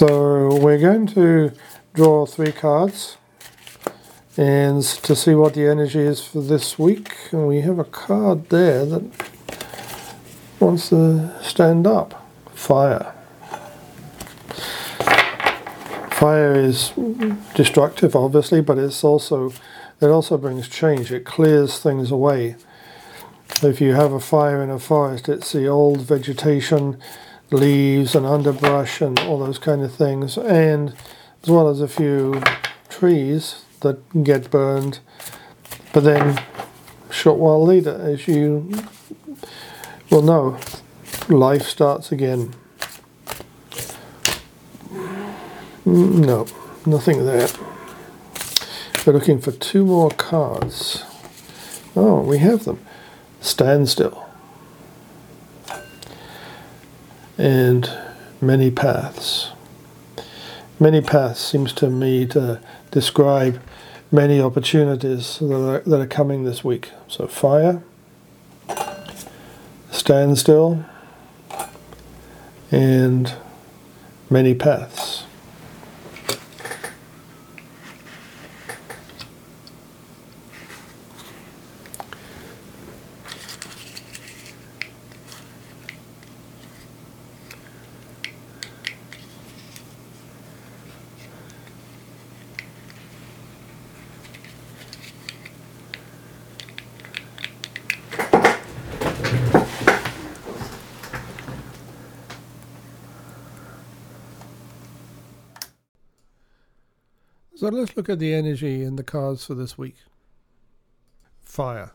So we're going to draw three cards and to see what the energy is for this week. And we have a card there that wants to stand up. Fire. Fire is destructive, obviously, but it's also it also brings change. It clears things away. If you have a fire in a forest, it's the old vegetation leaves and underbrush and all those kind of things, and as well as a few trees that get burned. But then, short while later, as you will know, life starts again. Mm, no, nothing there. We're looking for two more cards. Oh, we have them. Standstill and many paths. Many paths seems to me to describe many opportunities that are, that are coming this week. So fire, standstill, and many paths. So let's look at the energy in the cards for this week. Fire.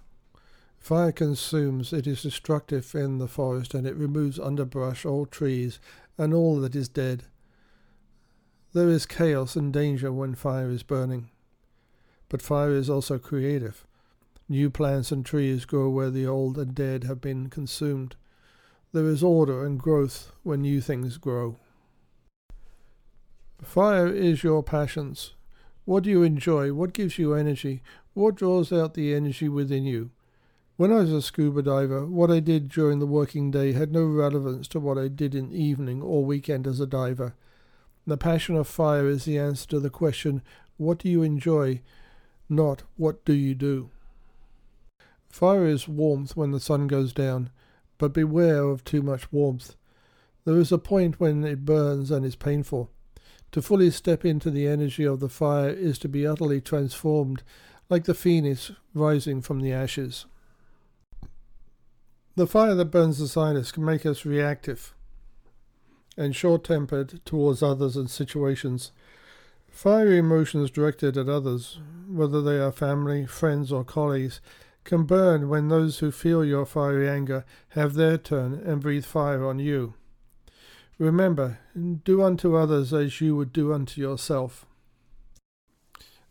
Fire consumes, it is destructive in the forest, and it removes underbrush, all trees, and all that is dead. There is chaos and danger when fire is burning. But fire is also creative. New plants and trees grow where the old and dead have been consumed. There is order and growth when new things grow. Fire is your passions, what do you enjoy? What gives you energy? What draws out the energy within you? When I was a scuba diver, what I did during the working day had no relevance to what I did in evening or weekend as a diver. The passion of fire is the answer to the question, What do you enjoy? not What do you do? Fire is warmth when the sun goes down, but beware of too much warmth. There is a point when it burns and is painful. To fully step into the energy of the fire is to be utterly transformed, like the phoenix rising from the ashes. The fire that burns inside us can make us reactive and short tempered towards others and situations. Fiery emotions directed at others, whether they are family, friends, or colleagues, can burn when those who feel your fiery anger have their turn and breathe fire on you. Remember, do unto others as you would do unto yourself.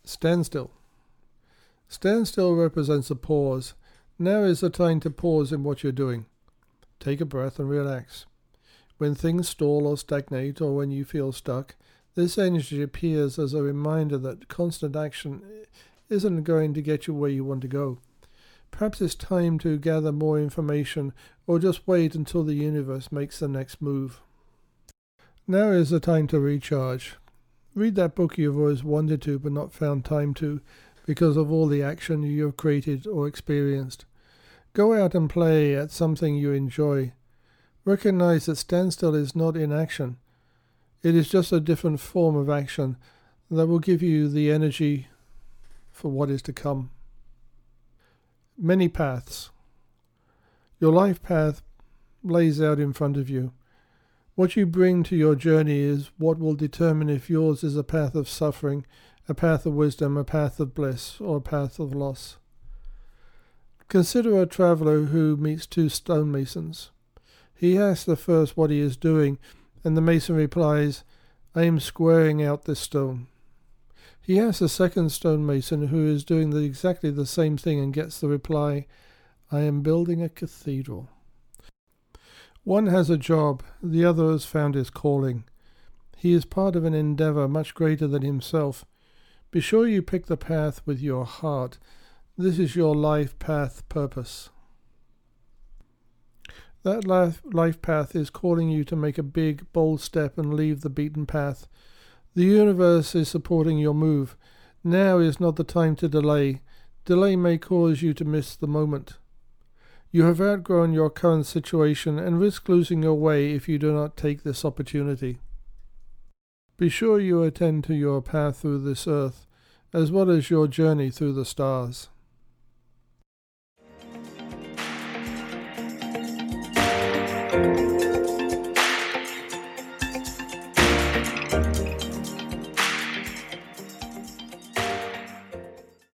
Stand still. Stand still represents a pause. Now is the time to pause in what you're doing. Take a breath and relax. When things stall or stagnate, or when you feel stuck, this energy appears as a reminder that constant action isn't going to get you where you want to go. Perhaps it's time to gather more information, or just wait until the universe makes the next move. Now is the time to recharge. Read that book you've always wanted to but not found time to because of all the action you have created or experienced. Go out and play at something you enjoy. Recognize that standstill is not inaction. It is just a different form of action that will give you the energy for what is to come. Many paths. Your life path lays out in front of you. What you bring to your journey is what will determine if yours is a path of suffering, a path of wisdom, a path of bliss, or a path of loss. Consider a traveller who meets two stonemasons. He asks the first what he is doing, and the mason replies, I am squaring out this stone. He asks the second stonemason who is doing the, exactly the same thing and gets the reply, I am building a cathedral. One has a job, the other has found his calling. He is part of an endeavour much greater than himself. Be sure you pick the path with your heart. This is your life path purpose. That life path is calling you to make a big, bold step and leave the beaten path. The universe is supporting your move. Now is not the time to delay. Delay may cause you to miss the moment. You have outgrown your current situation and risk losing your way if you do not take this opportunity. Be sure you attend to your path through this earth, as well as your journey through the stars.